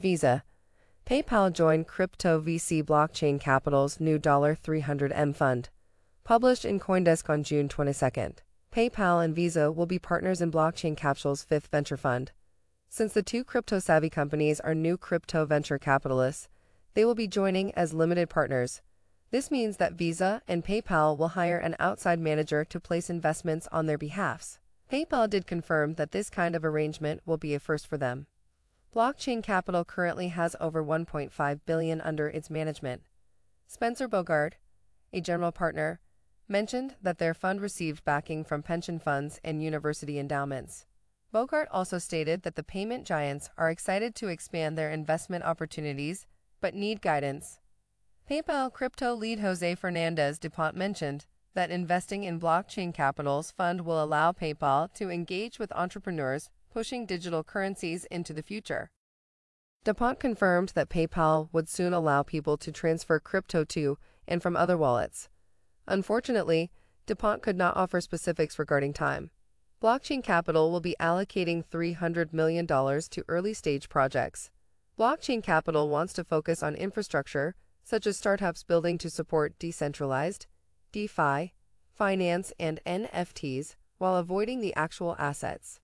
Visa. PayPal joined crypto VC Blockchain Capital's new $300M fund. Published in Coindesk on June 22. PayPal and Visa will be partners in Blockchain Capital's fifth venture fund. Since the two crypto savvy companies are new crypto venture capitalists, they will be joining as limited partners. This means that Visa and PayPal will hire an outside manager to place investments on their behalfs. PayPal did confirm that this kind of arrangement will be a first for them. Blockchain Capital currently has over 1.5 billion under its management. Spencer Bogart, a general partner, mentioned that their fund received backing from pension funds and university endowments. Bogart also stated that the payment giants are excited to expand their investment opportunities but need guidance. PayPal crypto lead Jose Fernandez DuPont mentioned that investing in blockchain capital's fund will allow PayPal to engage with entrepreneurs pushing digital currencies into the future. DuPont confirmed that PayPal would soon allow people to transfer crypto to and from other wallets. Unfortunately, DuPont could not offer specifics regarding time. Blockchain Capital will be allocating $300 million to early stage projects. Blockchain Capital wants to focus on infrastructure, such as startups building to support decentralized, DeFi, finance, and NFTs, while avoiding the actual assets.